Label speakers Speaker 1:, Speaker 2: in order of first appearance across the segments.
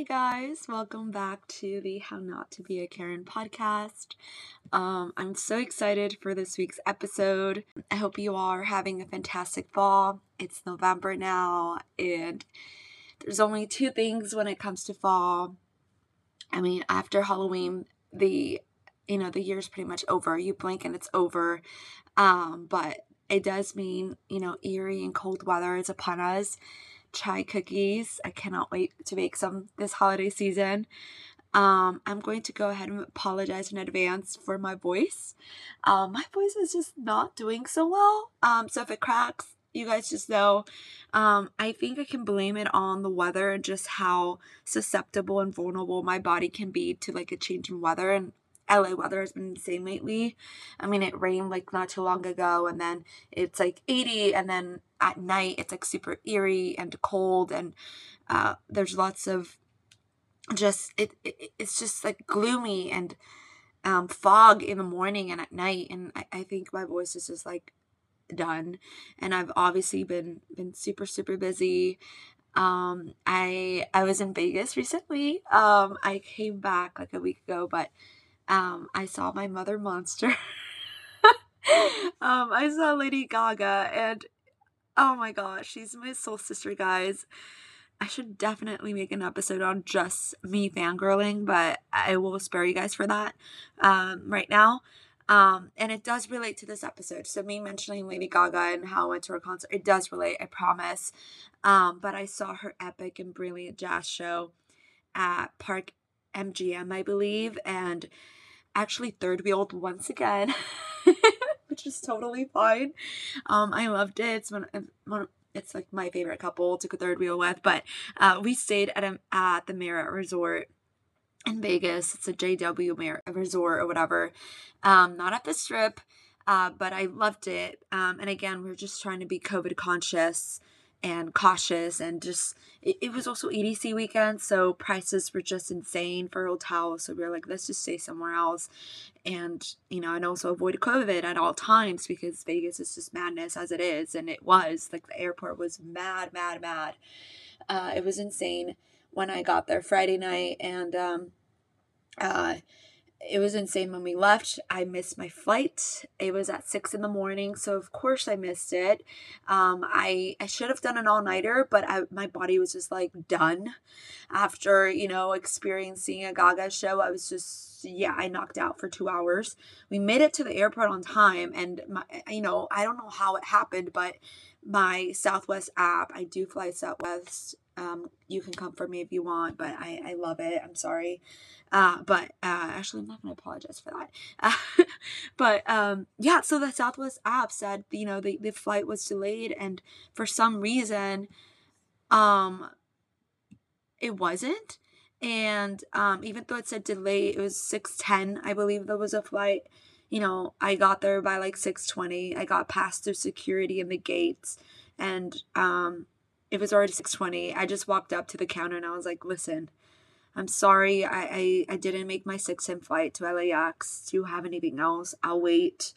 Speaker 1: Hi, guys. Welcome back to the How Not to Be a Karen podcast. Um, I'm so excited for this week's episode. I hope you are having a fantastic fall. It's November now, and there's only two things when it comes to fall. I mean, after Halloween, the you know the year's pretty much over. You blink and it's over. Um, but it does mean you know eerie and cold weather is upon us chai cookies. I cannot wait to make some this holiday season. Um, I'm going to go ahead and apologize in advance for my voice. Um, my voice is just not doing so well. Um, so if it cracks, you guys just know. Um, I think I can blame it on the weather and just how susceptible and vulnerable my body can be to like a change in weather. And LA weather has been insane lately. I mean, it rained like not too long ago, and then it's like 80, and then at night it's like super eerie and cold, and uh, there's lots of just it, it it's just like gloomy and um, fog in the morning and at night, and I, I think my voice is just like done. And i've obviously been been super super busy. Um i i was in vegas recently. Um i came back like a week ago but um, I saw my mother monster. um, I saw Lady Gaga, and oh my gosh, she's my soul sister, guys. I should definitely make an episode on just me fangirling, but I will spare you guys for that um, right now. Um, and it does relate to this episode. So me mentioning Lady Gaga and how I went to her concert, it does relate, I promise. Um, but I saw her epic and brilliant jazz show at Park MGM, I believe, and actually third wheeled once again, which is totally fine. Um, I loved it. It's one, one it's like my favorite couple to third wheel with. But uh, we stayed at a, at the Marriott Resort in Vegas. It's a JW Marriott Resort or whatever. Um, not at the Strip, uh, but I loved it. Um, and again, we are just trying to be COVID conscious and cautious and just it, it, was also EDC weekend so prices were just insane for hotels. So we were like let's just stay somewhere else. And you know and also avoid COVID at all times because Vegas is just madness as it is and it was. Like the airport was mad mad mad. Uh, it was insane when I got there Friday night and um uh it was insane when we left. I missed my flight. It was at six in the morning, so of course I missed it. Um, I I should have done an all nighter, but I, my body was just like done after you know experiencing a Gaga show. I was just yeah, I knocked out for two hours. We made it to the airport on time, and my you know I don't know how it happened, but my Southwest app, I do fly Southwest. Um, you can come for me if you want, but I I love it. I'm sorry. Uh, but uh, actually, I'm not going to apologize for that. But um, yeah, so the Southwest app said, you know, the, the flight was delayed, and for some reason, um, it wasn't. And um, even though it said delay, it was 6:10, I believe there was a flight. You know, I got there by like 6:20. I got past the security in the gates, and um, it was already 6:20. I just walked up to the counter and I was like, "Listen, I'm sorry I, I, I didn't make my 6 a.m. flight to LAX. Do you have anything else? I'll wait.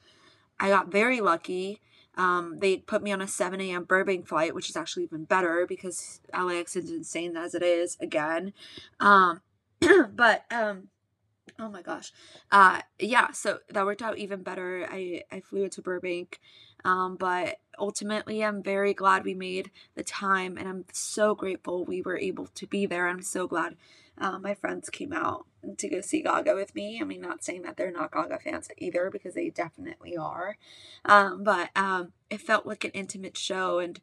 Speaker 1: I got very lucky. Um, they put me on a 7 a.m. Burbank flight, which is actually even better because LAX is insane as it is again. Um, but um, oh my gosh, uh, yeah. So that worked out even better. I I flew into Burbank, um, but ultimately, I'm very glad we made the time, and I'm so grateful we were able to be there. I'm so glad um, my friends came out to go see Gaga with me. I mean, not saying that they're not Gaga fans either, because they definitely are. Um, but um, it felt like an intimate show, and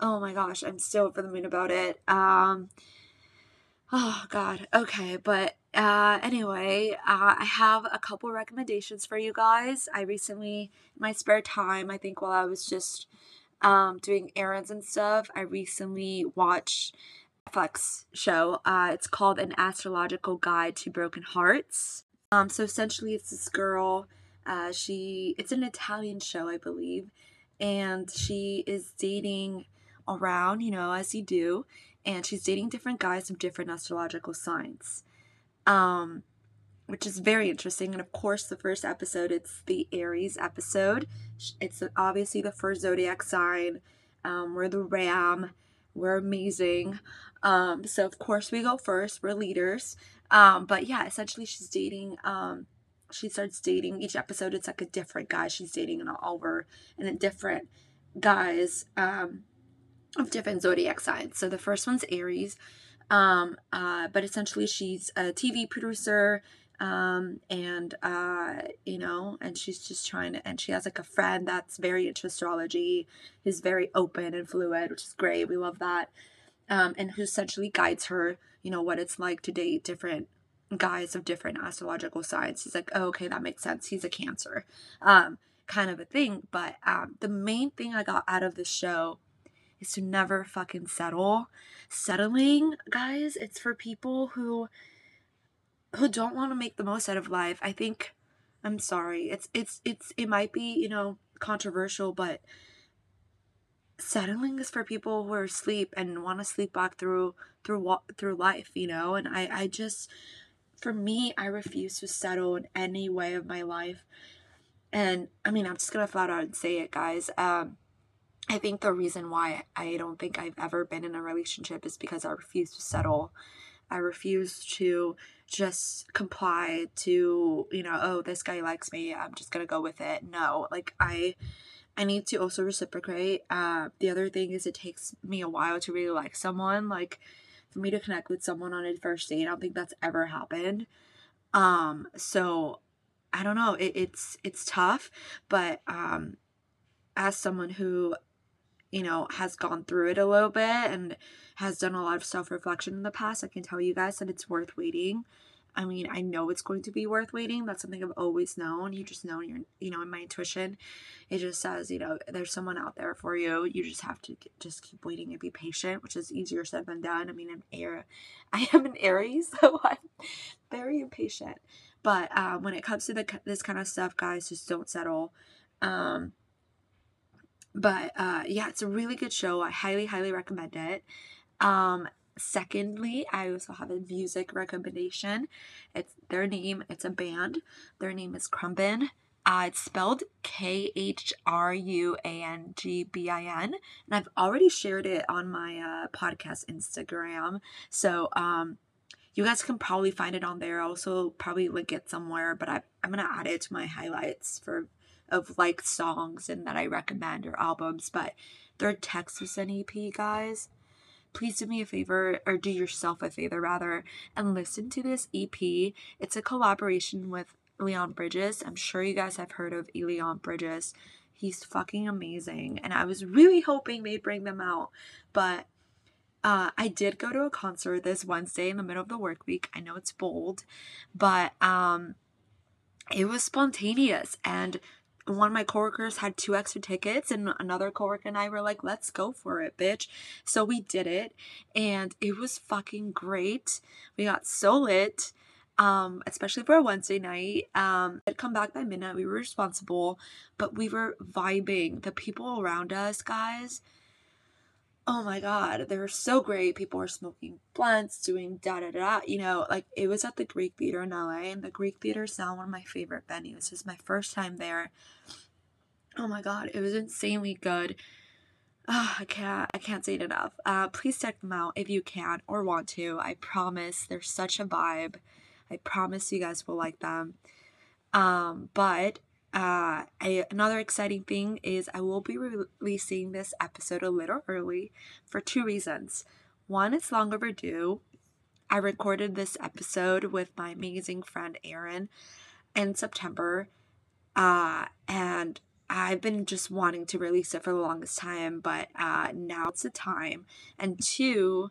Speaker 1: oh my gosh, I'm still over the moon about it. Um, oh God, okay, but uh, anyway, uh, I have a couple recommendations for you guys. I recently, in my spare time, I think while I was just um, doing errands and stuff, I recently watched Netflix show. Uh, it's called An Astrological Guide to Broken Hearts. Um, so essentially, it's this girl. Uh, she it's an Italian show, I believe, and she is dating around, you know, as you do, and she's dating different guys from different astrological signs. Um, which is very interesting. And of course, the first episode, it's the Aries episode. It's obviously the first zodiac sign. Um, we're the ram We're amazing. Um, so of course we go first. We're leaders. Um, but yeah, essentially she's dating. Um, she starts dating each episode. It's like a different guy she's dating and all over, and a different guys um, of different zodiac signs. So the first one's Aries. Um, uh, but essentially she's a TV producer um and uh you know and she's just trying to and she has like a friend that's very into astrology is very open and fluid which is great we love that um and who essentially guides her you know what it's like to date different guys of different astrological signs. He's like oh, okay that makes sense he's a cancer um kind of a thing but um the main thing i got out of the show is to never fucking settle settling guys it's for people who who don't want to make the most out of life. I think I'm sorry. It's it's it's it might be, you know, controversial, but settling is for people who are asleep and want to sleep back through through through life, you know? And I I just for me, I refuse to settle in any way of my life. And I mean, I'm just going to flat out and say it, guys. Um I think the reason why I don't think I've ever been in a relationship is because I refuse to settle. I refuse to just comply to, you know, oh, this guy likes me, I'm just going to go with it. No, like I I need to also reciprocate. Uh the other thing is it takes me a while to really like someone, like for me to connect with someone on a first date. I don't think that's ever happened. Um so I don't know, it, it's it's tough, but um as someone who you know has gone through it a little bit and has done a lot of self reflection in the past, I can tell you guys that it's worth waiting. I mean, I know it's going to be worth waiting. That's something I've always known. You just know you're, you know, in my intuition, it just says, you know, there's someone out there for you. You just have to just keep waiting and be patient, which is easier said than done. I mean, I'm air, I am an Aries, so I'm very impatient. But uh, when it comes to the this kind of stuff, guys, just don't settle. Um, but uh, yeah, it's a really good show. I highly, highly recommend it. Um, secondly, I also have a music recommendation. It's their name, it's a band. Their name is Khruangbin. Uh, it's spelled K H R U A N G B I N, and I've already shared it on my uh, podcast Instagram. So um, you guys can probably find it on there. Also probably link it somewhere, but I, I'm gonna add it to my highlights for of like songs and that I recommend or albums. But they're Texas EP guys please do me a favor or do yourself a favor rather and listen to this EP. It's a collaboration with Leon Bridges. I'm sure you guys have heard of Leon Bridges. He's fucking amazing. And I was really hoping they'd bring them out. But uh, I did go to a concert this Wednesday in the middle of the work week. I know it's bold, but um, it was spontaneous. And one of my coworkers had two extra tickets and another coworker and I were like, let's go for it, bitch. So we did it and it was fucking great. We got so lit. Um, especially for a Wednesday night. Um, I'd come back by midnight. We were responsible, but we were vibing. The people around us, guys, oh my god, they were so great. People were smoking blunts, doing da da da. You know, like it was at the Greek Theater in LA, and the Greek Theater is now one of my favorite venues. It's my first time there. Oh my god, it was insanely good. Oh, I can't I can't say it enough. Uh, please check them out if you can or want to. I promise they're such a vibe. I promise you guys will like them. Um, but uh, I, another exciting thing is I will be re- releasing this episode a little early for two reasons. One, it's long overdue. I recorded this episode with my amazing friend Erin in September, uh, and I've been just wanting to release it for the longest time, but uh, now it's the time. And two,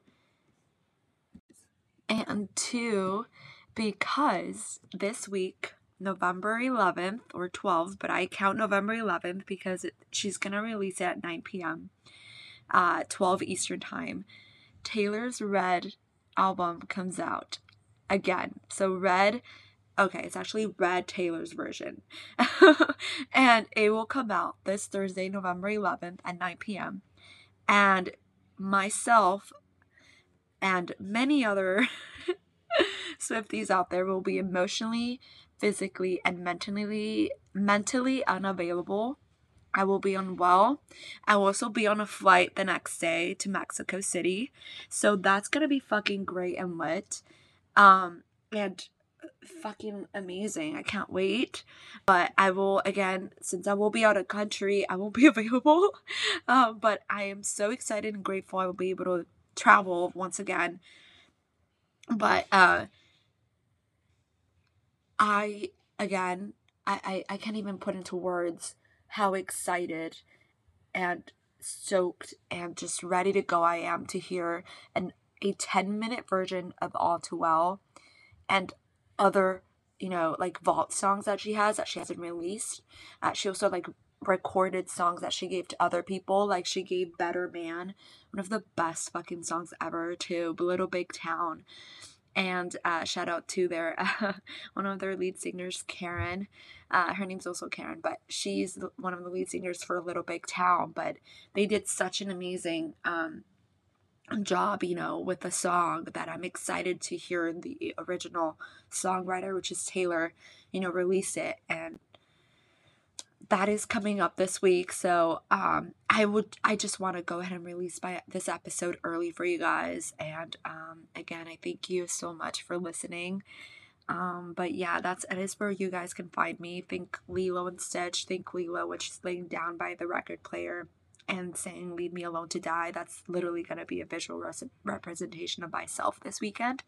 Speaker 1: and two, because this week November 11th or 12th, but I count November 11th because it, she's going to release it at 9 p.m. Uh, 12 Eastern Time. Taylor's Red album comes out again. So, Red, okay, it's actually Red Taylor's version. and it will come out this Thursday, November 11th at 9 p.m. And myself and many other Swifties out there will be emotionally physically and mentally mentally unavailable I will be unwell. I will also be on a flight the next day to Mexico City. So that's gonna be fucking great and lit. Um, and fucking amazing. I can't wait. But I will again, since I will be out of country, I won't be available. Um, but I am so excited and grateful I will be able to travel once again. But uh I again I, I, I can't even put into words how excited and stoked and just ready to go I am to hear an a 10 minute version of All Too Well and other, you know, like vault songs that she has that she hasn't released. Uh, she also like recorded songs that she gave to other people. Like she gave Better Man, one of the best fucking songs ever, to Little Big Town. And uh, shout out to their uh, one of their lead singers, Karen. Uh, her name's also Karen, but she's one of the lead singers for Little Big Town. But they did such an amazing um, job, you know, with the song that I'm excited to hear the original songwriter, which is Taylor, you know, release it. And that is coming up this week. So um, I would, I just want to go ahead and release my this episode early for you guys. And um, again, I thank you so much for listening. Um, but yeah, that's it is where you guys can find me. Think Lilo and Stitch. Think Lilo, which is laying down by the record player and saying leave me alone to die that's literally going to be a visual res- representation of myself this weekend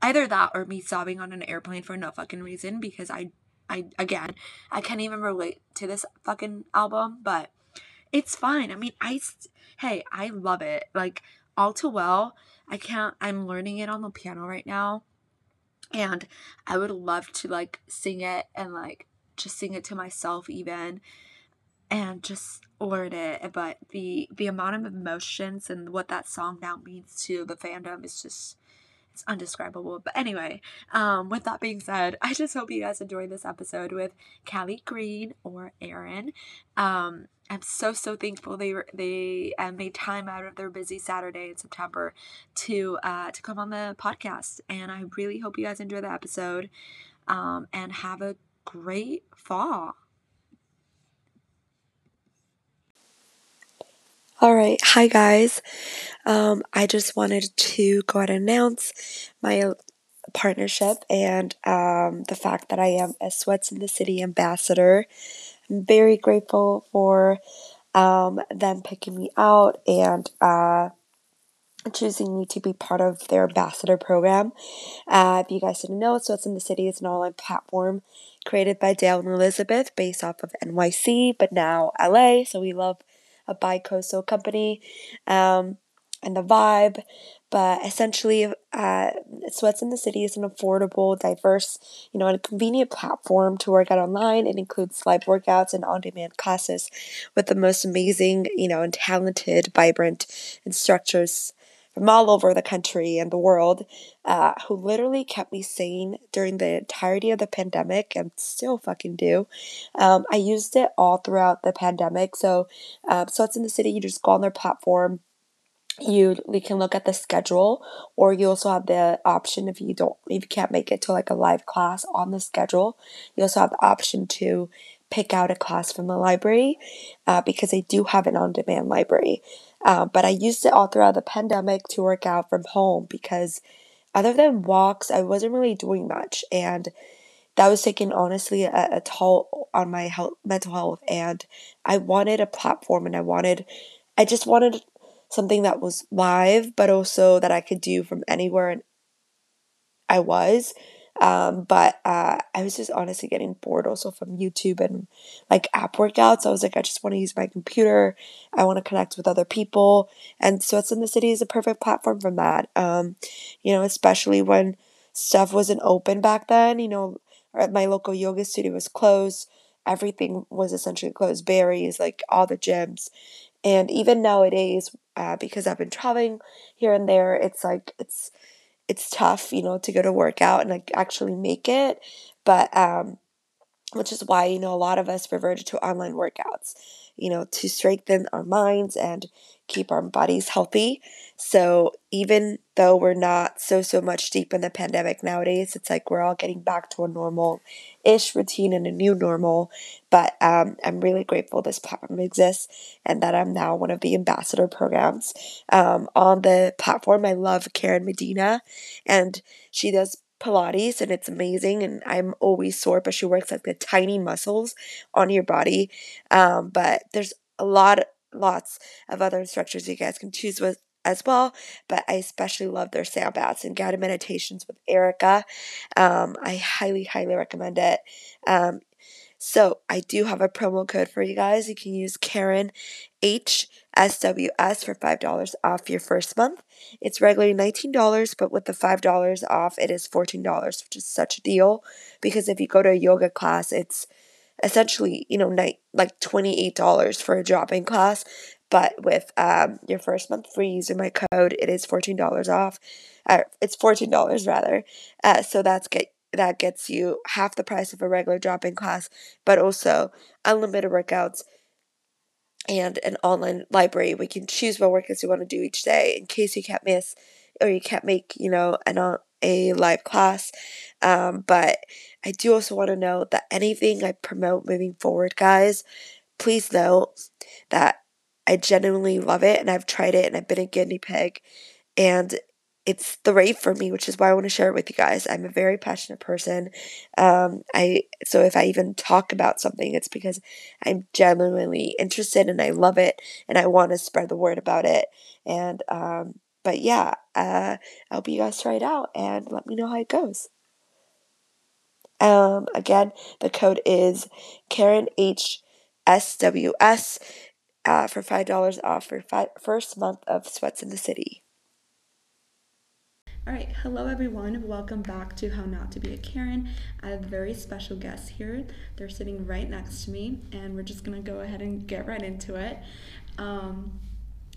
Speaker 1: either that or me sobbing on an airplane for no fucking reason because i i again i can't even relate to this fucking album but it's fine. I mean i hey i love it. Like all too well i can't i'm learning it on the piano right now. And i would love to like sing it and like just sing it to myself even and just learn it. But the the amount of emotions and what that song now means to the fandom is just it's undescribable but anyway um with that being said i just hope you guys enjoyed this episode with callie green or aaron um i'm so so thankful they were they uh, made time out of their busy saturday in september to uh to come on the podcast and i really hope you guys enjoy the episode um and have a great fall
Speaker 2: All right, hi guys. Um, I just wanted to go ahead and announce my partnership and um, the fact that I am a Sweats in the City ambassador. I'm very grateful for um, them picking me out and uh, choosing me to be part of their ambassador program. Uh, if you guys didn't know, Sweats in the City is an online platform created by Dale and Elizabeth based off of NYC, but now LA. So we love a bi-coastal company um, and the vibe. But essentially, uh, Sweats in the City is an affordable, diverse, you know, and convenient platform to work out online. It includes live workouts and on-demand classes with the most amazing, you know, and talented, vibrant instructors from all over the country and the world uh, who literally kept me sane during the entirety of the pandemic and still fucking do. Um, I used it all throughout the pandemic. So, uh, it's in the City. You just go on their platform you we can look at the schedule or you also have the option if you don't if you can't make it to like a live class on the schedule you also have the option to pick out a class from the library uh, because they do have an on-demand library uh, but i used it all throughout the pandemic to work out from home because other than walks i wasn't really doing much and that was taking honestly a, a toll on my health mental health and i wanted a platform and i wanted i just wanted something that was live, but also that I could do from anywhere I was. Um, but uh, I was just honestly getting bored also from YouTube and like app workouts. I was like, I just want to use my computer. I want to connect with other people. And Sweats in the City is a perfect platform from that. Um, you know, especially when stuff wasn't open back then, you know, my local yoga studio was closed. Everything was essentially closed. Barry's, like all the gyms. And even nowadays, uh, because I've been traveling here and there, it's like it's it's tough, you know, to go to workout and like actually make it. But um, which is why you know a lot of us reverted to online workouts you know, to strengthen our minds and keep our bodies healthy. So even though we're not so so much deep in the pandemic nowadays, it's like we're all getting back to a normal ish routine and a new normal. But um, I'm really grateful this platform exists and that I'm now one of the ambassador programs um, on the platform. I love Karen Medina, and she does Pilates and it's amazing. And I'm always sore, but she works like the tiny muscles on your body. Um, but there's a lot, lots of other instructors you guys can choose with as well. But I especially love their sound baths and guided meditations with Erica. Um, I highly, highly recommend it. Um, so I do have a promo code for you guys. You can use Karen HSWS for $5 off your first month. It's regularly $19, but with the $5 off, it is $14, which is such a deal because if you go to a yoga class, it's essentially, you know, night, like $28 for a drop-in class. But with um, your first month free using my code, it is $14 off. Uh, it's $14 rather. Uh, so that's get that gets you half the price of a regular drop-in class, but also unlimited workouts and an online library. We can choose what workouts you want to do each day in case you can't miss or you can't make, you know, an a live class. Um, but I do also want to know that anything I promote moving forward, guys, please know that I genuinely love it and I've tried it and I've been a guinea pig and it's the right for me, which is why I want to share it with you guys. I'm a very passionate person. Um, I so if I even talk about something, it's because I'm genuinely interested and I love it and I want to spread the word about it. And um, but yeah, uh, I hope you guys try it out and let me know how it goes. Um, again, the code is Karen H S W S uh, for five dollars off for fi- first month of Sweats in the City.
Speaker 1: All right, hello everyone. Welcome back to How Not to Be a Karen. I have very special guests here. They're sitting right next to me, and we're just gonna go ahead and get right into it. Um,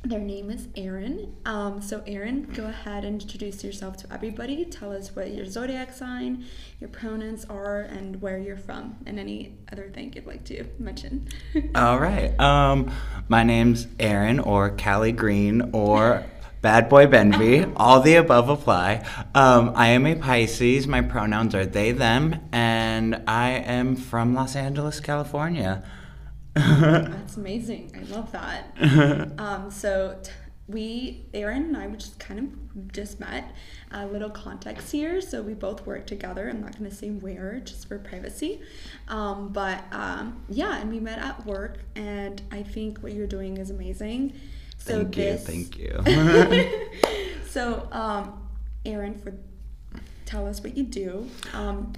Speaker 1: their name is Aaron. Um, so, Aaron, go ahead and introduce yourself to everybody. Tell us what your zodiac sign, your pronouns are, and where you're from, and any other thing you'd like to mention.
Speaker 3: All right. Um, my name's Aaron, or Callie Green, or Bad Boy Benvy. All the above apply. Um, I am a Pisces. My pronouns are they, them, and I am from Los Angeles, California.
Speaker 1: That's amazing. I love that. um, so t- we, Aaron and I, we just kind of just met. A little context here. So we both work together. I'm not going to say where, just for privacy. Um, but um, yeah, and we met at work, and I think what you're doing is amazing. So
Speaker 3: Thank you. Thank you.
Speaker 1: so, um, Aaron, for tell us what you do. Um,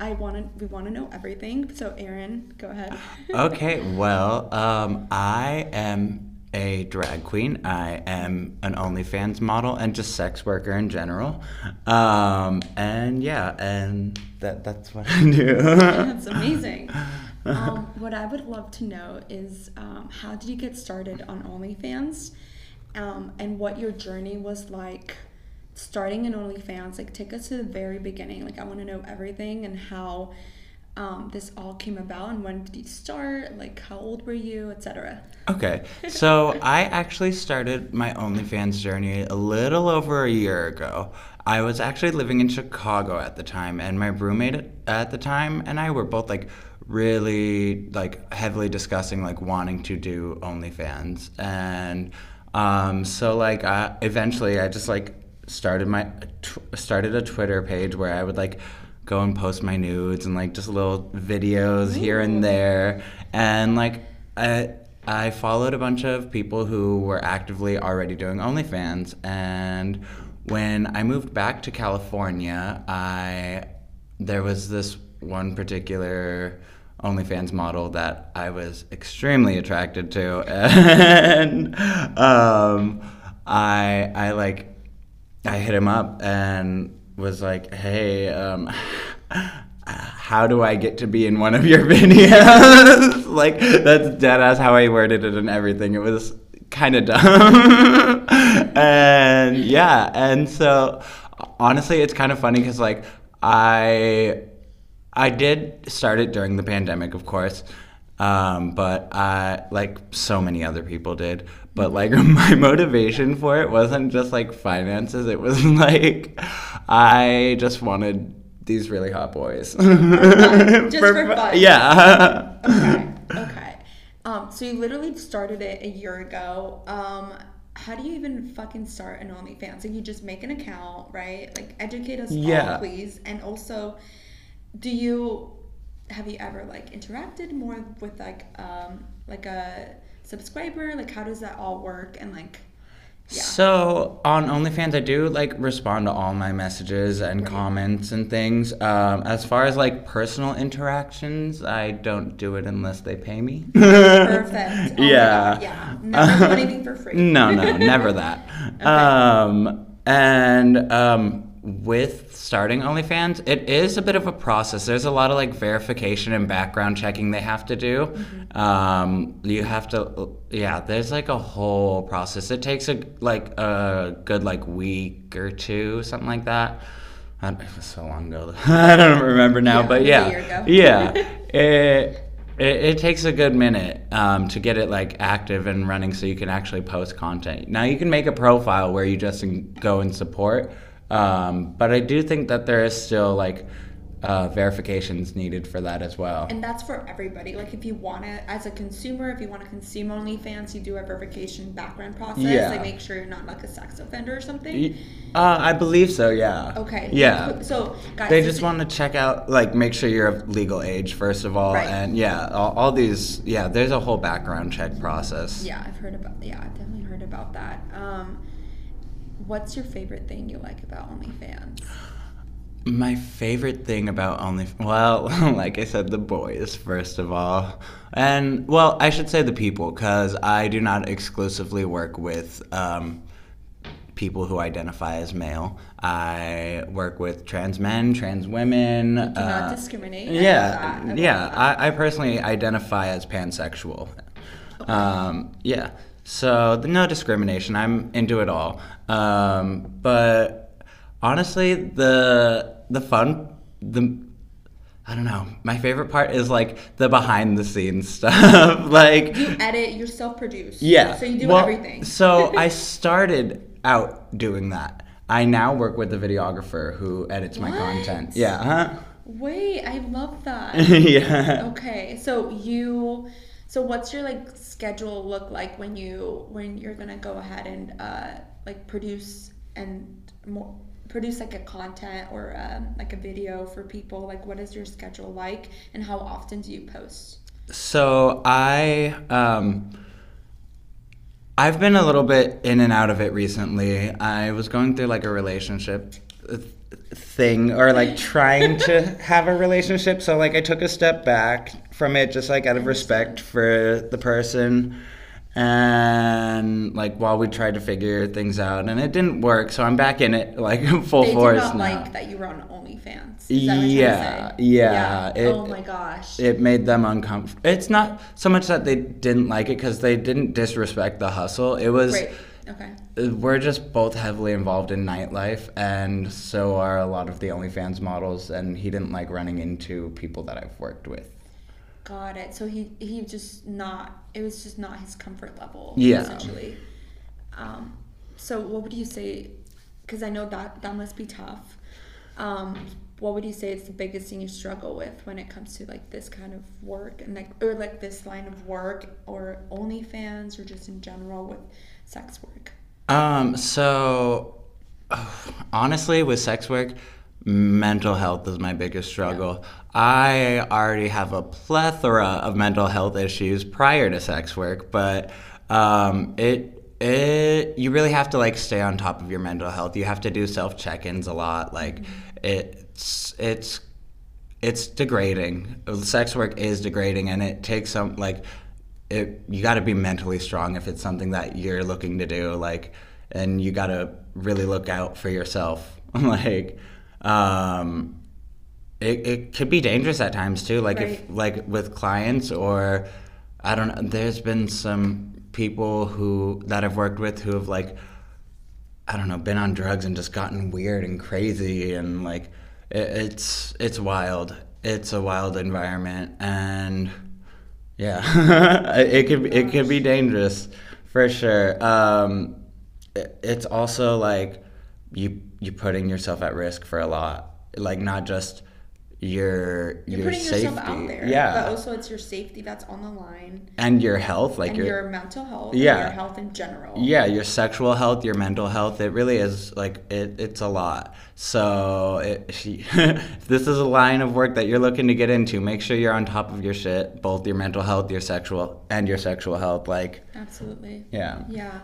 Speaker 1: I want to. We want to know everything. So, Aaron, go ahead.
Speaker 3: okay, well, um, I am a drag queen. I am an OnlyFans model and just sex worker in general. Um, and yeah, and that that's what I do.
Speaker 1: That's amazing. Um, what I would love to know is um, how did you get started on OnlyFans, um, and what your journey was like starting in OnlyFans. Like, take us to the very beginning. Like, I want to know everything and how um, this all came about, and when did you start? Like, how old were you, etc.
Speaker 3: Okay, so I actually started my OnlyFans journey a little over a year ago. I was actually living in Chicago at the time, and my roommate at the time and I were both like really like heavily discussing like wanting to do OnlyFans, and um, so like I, eventually I just like started my started a Twitter page where I would like go and post my nudes and like just little videos here and there, and like I. I followed a bunch of people who were actively already doing OnlyFans, and when I moved back to California, I there was this one particular OnlyFans model that I was extremely attracted to, and um, I I like I hit him up and was like, hey. Um, how do I get to be in one of your videos? like that's dead ass how I worded it and everything. It was kind of dumb. and yeah, and so honestly, it's kind of funny because like I I did start it during the pandemic, of course. Um, but I like so many other people did. But like my motivation for it wasn't just like finances. It was like I just wanted these really hot boys.
Speaker 1: Just for fun.
Speaker 3: Yeah.
Speaker 1: Okay. Okay. Um, so you literally started it a year ago. Um, how do you even fucking start an OnlyFans? Like you just make an account, right? Like educate us
Speaker 3: Yeah.
Speaker 1: all, please. And also, do you have you ever like interacted more with like um like a subscriber? Like how does that all work? And like yeah.
Speaker 3: So on OnlyFans, I do like respond to all my messages and comments and things. Um, as far as like personal interactions, I don't do it unless they pay me.
Speaker 1: Perfect. Oh
Speaker 3: Yeah.
Speaker 1: Yeah. Never do anything for free.
Speaker 3: no, no, never that. Um, and um, with starting OnlyFans, it is a bit of a process. There's a lot of like verification and background checking they have to do.
Speaker 1: Mm-hmm.
Speaker 3: Um, you have to, yeah. There's like a whole process. It takes a like a good like week or two, something like that. I, it was so long ago. I don't remember now,
Speaker 1: Yeah,
Speaker 3: but yeah, yeah. It, it, it takes a good minute um, to get it like active and running so you can actually post content. Now you can make a profile where you just go and support, um, but I do think that there is still like uh, verifications needed for that as well.
Speaker 1: And that's for everybody. Like, if you want to, as a consumer, if you want to consume OnlyFans, you do a verification background process.
Speaker 3: Yeah.
Speaker 1: Like, make sure you're not like a sex offender or something.
Speaker 3: Uh, I believe so. Yeah.
Speaker 1: Okay.
Speaker 3: Yeah.
Speaker 1: So, guys,
Speaker 3: They just want to check out, like, make sure you're of legal age first of all,
Speaker 1: Right.
Speaker 3: and yeah, all, all these, yeah. There's a whole background check process.
Speaker 1: Yeah, I've heard about. Yeah, I've definitely heard about that. Um, what's your favorite thing you like about OnlyFans?
Speaker 3: My favorite thing about Only well, like I said, the boys first of all, and well, I should say the people because I do not exclusively work with um, people who identify as male. I work with trans men, trans women.
Speaker 1: Do not
Speaker 3: uh,
Speaker 1: discriminate.
Speaker 3: Yeah.
Speaker 1: I
Speaker 3: yeah. I, I personally identify as pansexual. Um, yeah. So the, no discrimination. I'm into it all. Um, but honestly, the the fun the I don't know. My favorite part is like the behind the scenes stuff. like
Speaker 1: you edit. You're self-produced.
Speaker 3: yeah.
Speaker 1: So you do
Speaker 3: Well,
Speaker 1: everything.
Speaker 3: so I started out doing that. I now work with a videographer who edits my
Speaker 1: What?
Speaker 3: content. Yeah. Huh?
Speaker 1: Wait, I love that.
Speaker 3: yeah.
Speaker 1: Okay, so you, so what's your like schedule look like when you when you're gonna go ahead and uh, like produce and more produce like a content or um, like a video for people? Like, what is your schedule like, and how often do you post?
Speaker 3: So I um I've been a little bit in and out of it recently. I was going through like a relationship thing or like trying to have a relationship, so like I took a step back from it just like out of respect for the person and like while we tried to figure things out and it didn't work, so I'm back in it like full
Speaker 1: They
Speaker 3: force
Speaker 1: did not
Speaker 3: now.
Speaker 1: like that you were on OnlyFans. Is that what
Speaker 3: Yeah,
Speaker 1: say?
Speaker 3: yeah, it-
Speaker 1: oh my gosh.
Speaker 3: it made them uncomfortable. It's not so much that they didn't like it because they didn't disrespect the hustle. It was
Speaker 1: Great. Okay.
Speaker 3: we're just both heavily involved in nightlife, and so are a lot of the OnlyFans models. And he didn't like running into people that I've worked with.
Speaker 1: Got it. So he he just not. It was just not his comfort level.
Speaker 3: Yeah.
Speaker 1: Essentially. Um. So what would you say? Because I know that that must be tough. Um. What would you say is the biggest thing you struggle with when it comes to like this kind of work and like or like this line of work or OnlyFans or just in general with sex work?
Speaker 3: Um, so honestly, with sex work, mental health is my biggest struggle. I already have a plethora of mental health issues prior to sex work, but um, it it you really have to like stay on top of your mental health. You have to do self check-ins a lot. Like it's it's it's degrading. Sex work is degrading, and it takes some like it. You got to be mentally strong if it's something that you're looking to do. Like, and you got to really look out for yourself. like, um, it it could be dangerous at times too. Like if like with clients or I don't know. There's been some people who that I've worked with who have like I don't know, been on drugs and just gotten weird and crazy and like it, it's it's wild. It's a wild environment and Yeah, it could it could be dangerous for sure. Um, it- it's also like you you putting yourself at risk for a lot, like not just your
Speaker 1: You're
Speaker 3: your
Speaker 1: putting
Speaker 3: safety,
Speaker 1: yourself out there.
Speaker 3: yeah,
Speaker 1: But also it's your safety that's on the line.
Speaker 3: and your health, like
Speaker 1: and
Speaker 3: your
Speaker 1: your mental health.
Speaker 3: Yeah.
Speaker 1: And your health in general.
Speaker 3: yeah, your sexual health, your mental health. It really is like it, it's a lot. So it, if this is a line of work that you're looking to get into, make sure you're on top of your shit, both your mental health, your sexual, and your sexual health. Like
Speaker 1: Absolutely.
Speaker 3: yeah.
Speaker 1: Yeah.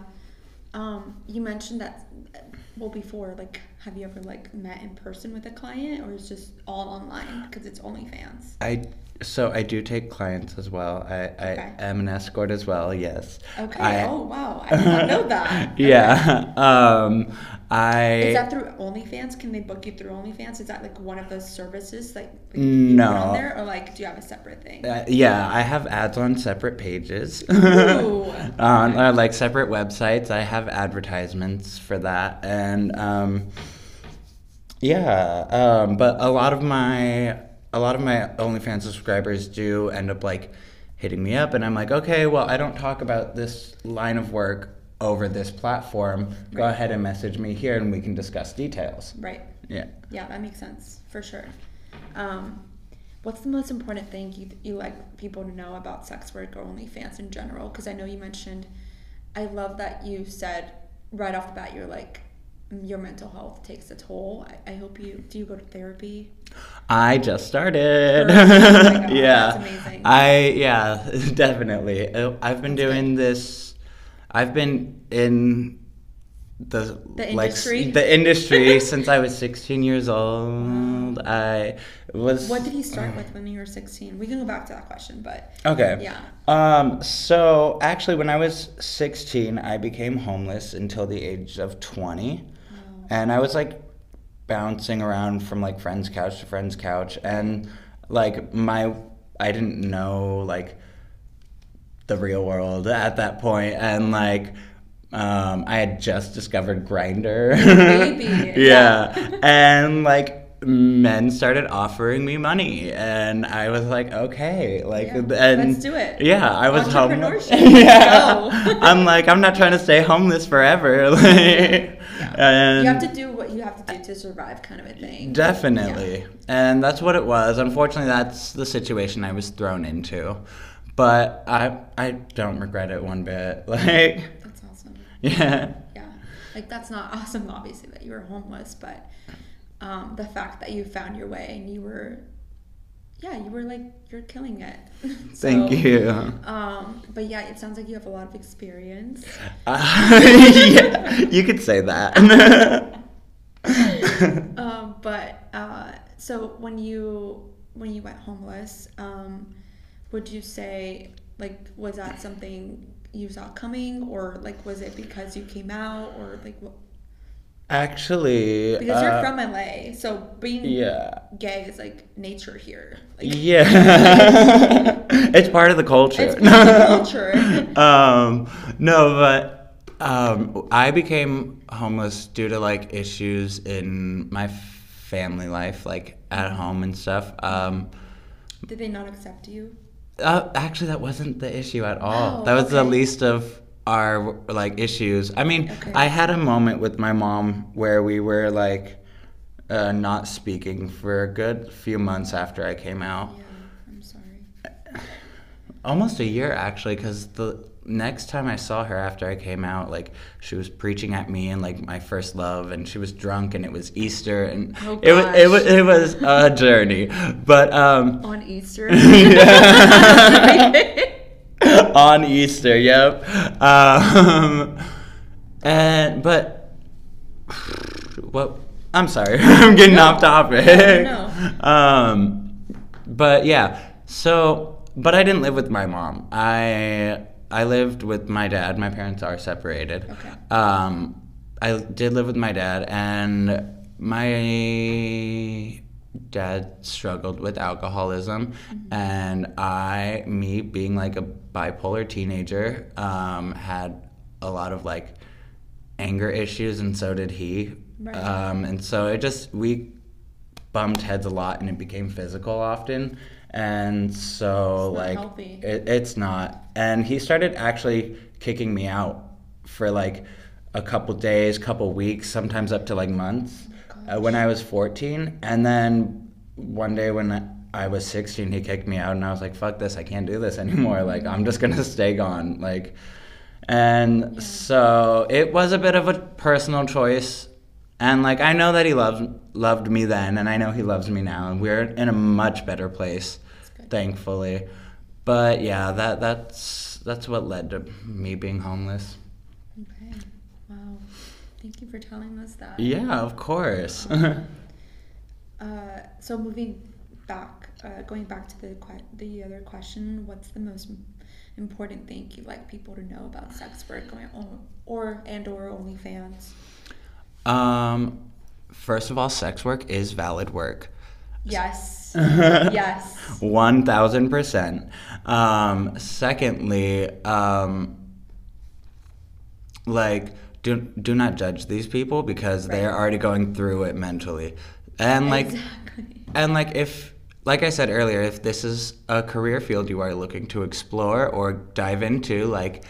Speaker 1: Um, you mentioned that well before, like have you ever like met in person with a client or is just all online because it's OnlyFans?
Speaker 3: I so I do take clients as well. I, I am an escort as well. Yes.
Speaker 1: Okay.
Speaker 3: I-
Speaker 1: oh wow. I did not know that.
Speaker 3: Yeah. Um. I.
Speaker 1: Is that through OnlyFans? Can they book you through OnlyFans? Is that like one of those services like, like you
Speaker 3: No.
Speaker 1: put on there, or like do you have a separate thing?
Speaker 3: Uh, yeah, I have ads on separate pages.
Speaker 1: Ooh.
Speaker 3: on uh, like separate websites. I have advertisements for that, and um, yeah, um, but a lot of my a lot of my OnlyFans subscribers do end up like hitting me up, and I'm like, okay, well, I don't talk about this line of work over this platform. Go
Speaker 1: Right.
Speaker 3: ahead and message me here, and we can discuss details.
Speaker 1: Right.
Speaker 3: Yeah.
Speaker 1: Yeah, that makes sense for sure. Um, what's the most important thing you, you like people to know about sex work or OnlyFans in general? Because I know you mentioned, I love that you said right off the bat, you're like, "Mm, your mental health takes a toll. I, I hope you do you go to therapy?
Speaker 3: I just started.
Speaker 1: Oh God,
Speaker 3: yeah.
Speaker 1: that's amazing.
Speaker 3: I yeah, definitely. Uh, I've been doing this. I've been in the
Speaker 1: The
Speaker 3: like,
Speaker 1: industry?
Speaker 3: s- the industry since I was 16 years old. I was.
Speaker 1: What did he start with when you were 16? We can go back to that question, but
Speaker 3: Okay.
Speaker 1: yeah.
Speaker 3: Um, so actually, when I was 16, I became homeless until the age of 20. And I was like bouncing around from like friend's couch to friend's couch. And like my, I didn't know like the real world at that. And like, um, I had just discovered
Speaker 1: Grindr.
Speaker 3: Yeah. and like, men started offering me money and i was like okay like
Speaker 1: Yeah,
Speaker 3: and
Speaker 1: let's do it.
Speaker 3: yeah i was homeless yeah i'm like i'm not trying to stay homeless forever like and
Speaker 1: You have to do what you have to do to survive, kind of a thing.
Speaker 3: definitely. And that's what it was. Unfortunately that's the situation i was thrown into. But i i don't regret it one bit. Like
Speaker 1: That's awesome.
Speaker 3: yeah.
Speaker 1: Yeah. Like that's not awesome obviously that you were homeless, but um, the fact that you found your way and you were yeah, you were like you're killing it.
Speaker 3: thank you
Speaker 1: Um, but yeah, it sounds like you have a lot of experience.
Speaker 3: Uh, yeah, you could say that
Speaker 1: um, but uh, so when you when you went homeless, um, would you say like was that something you saw coming, or like was it because you came out, or like what?
Speaker 3: Actually,
Speaker 1: Because you're
Speaker 3: uh,
Speaker 1: from LA, so being
Speaker 3: yeah.
Speaker 1: gay is like nature here. Like,
Speaker 3: Yeah, it's part of the culture.
Speaker 1: It's part of the culture.
Speaker 3: um, no, but um, I became homeless due to like issues in my family life, like at home and stuff. Um,
Speaker 1: Did they not accept you?
Speaker 3: uh, actually, that wasn't the issue at all.
Speaker 1: Oh,
Speaker 3: that was the least of our like issues. I mean,
Speaker 1: Okay.
Speaker 3: I had a moment with my mom where we were like uh, not speaking for a good few months after I came out.
Speaker 1: Yeah, I'm sorry.
Speaker 3: almost a year actually because the next time i saw her after i came out like she was preaching at me and like my first love and she was drunk and it was easter and
Speaker 1: Oh,
Speaker 3: it was it was it was a journey but um
Speaker 1: On Easter.
Speaker 3: on easter yep. Um and but what i'm sorry i'm getting
Speaker 1: No.
Speaker 3: off topic.
Speaker 1: No,
Speaker 3: um but yeah so but i didn't live with my mom. I i lived with my dad. My parents are separated.
Speaker 1: Okay.
Speaker 3: um i did live with my dad and my dad struggled with alcoholism and i me being like a bipolar teenager um had a lot of like anger issues and so did he
Speaker 1: Right.
Speaker 3: um and so it just we bumped heads a lot and it became physical often and so
Speaker 1: It's
Speaker 3: like
Speaker 1: healthy.
Speaker 3: it, it's not. And he started actually kicking me out for like a couple days, couple weeks, sometimes up to like months. Uh, when I was 14, and then one day when I was 16, he kicked me out, and I was like, "Fuck this! I can't do this anymore. Like, I'm just gonna stay gone." Like, and so it was a bit of a personal choice, and like I know that he loved loved me then, and I know he loves me now, and we're in a much better place, thankfully. But yeah, that that's that's what led to me being homeless.
Speaker 1: Thank you for telling us that.
Speaker 3: Yeah, of course.
Speaker 1: Uh, so moving back, uh, going back to the que- the other question, what's the most important thing you'd like people to know about sex work going on, or and or OnlyFans?
Speaker 3: um, first of all, sex work is valid work.
Speaker 1: Yes. yes.
Speaker 3: One thousand percent. Um, secondly, um, like do do not judge these people because they are already going through it mentally, and like
Speaker 1: exactly.
Speaker 3: and like if like I said earlier, if this is a career field you are looking to explore or dive into, like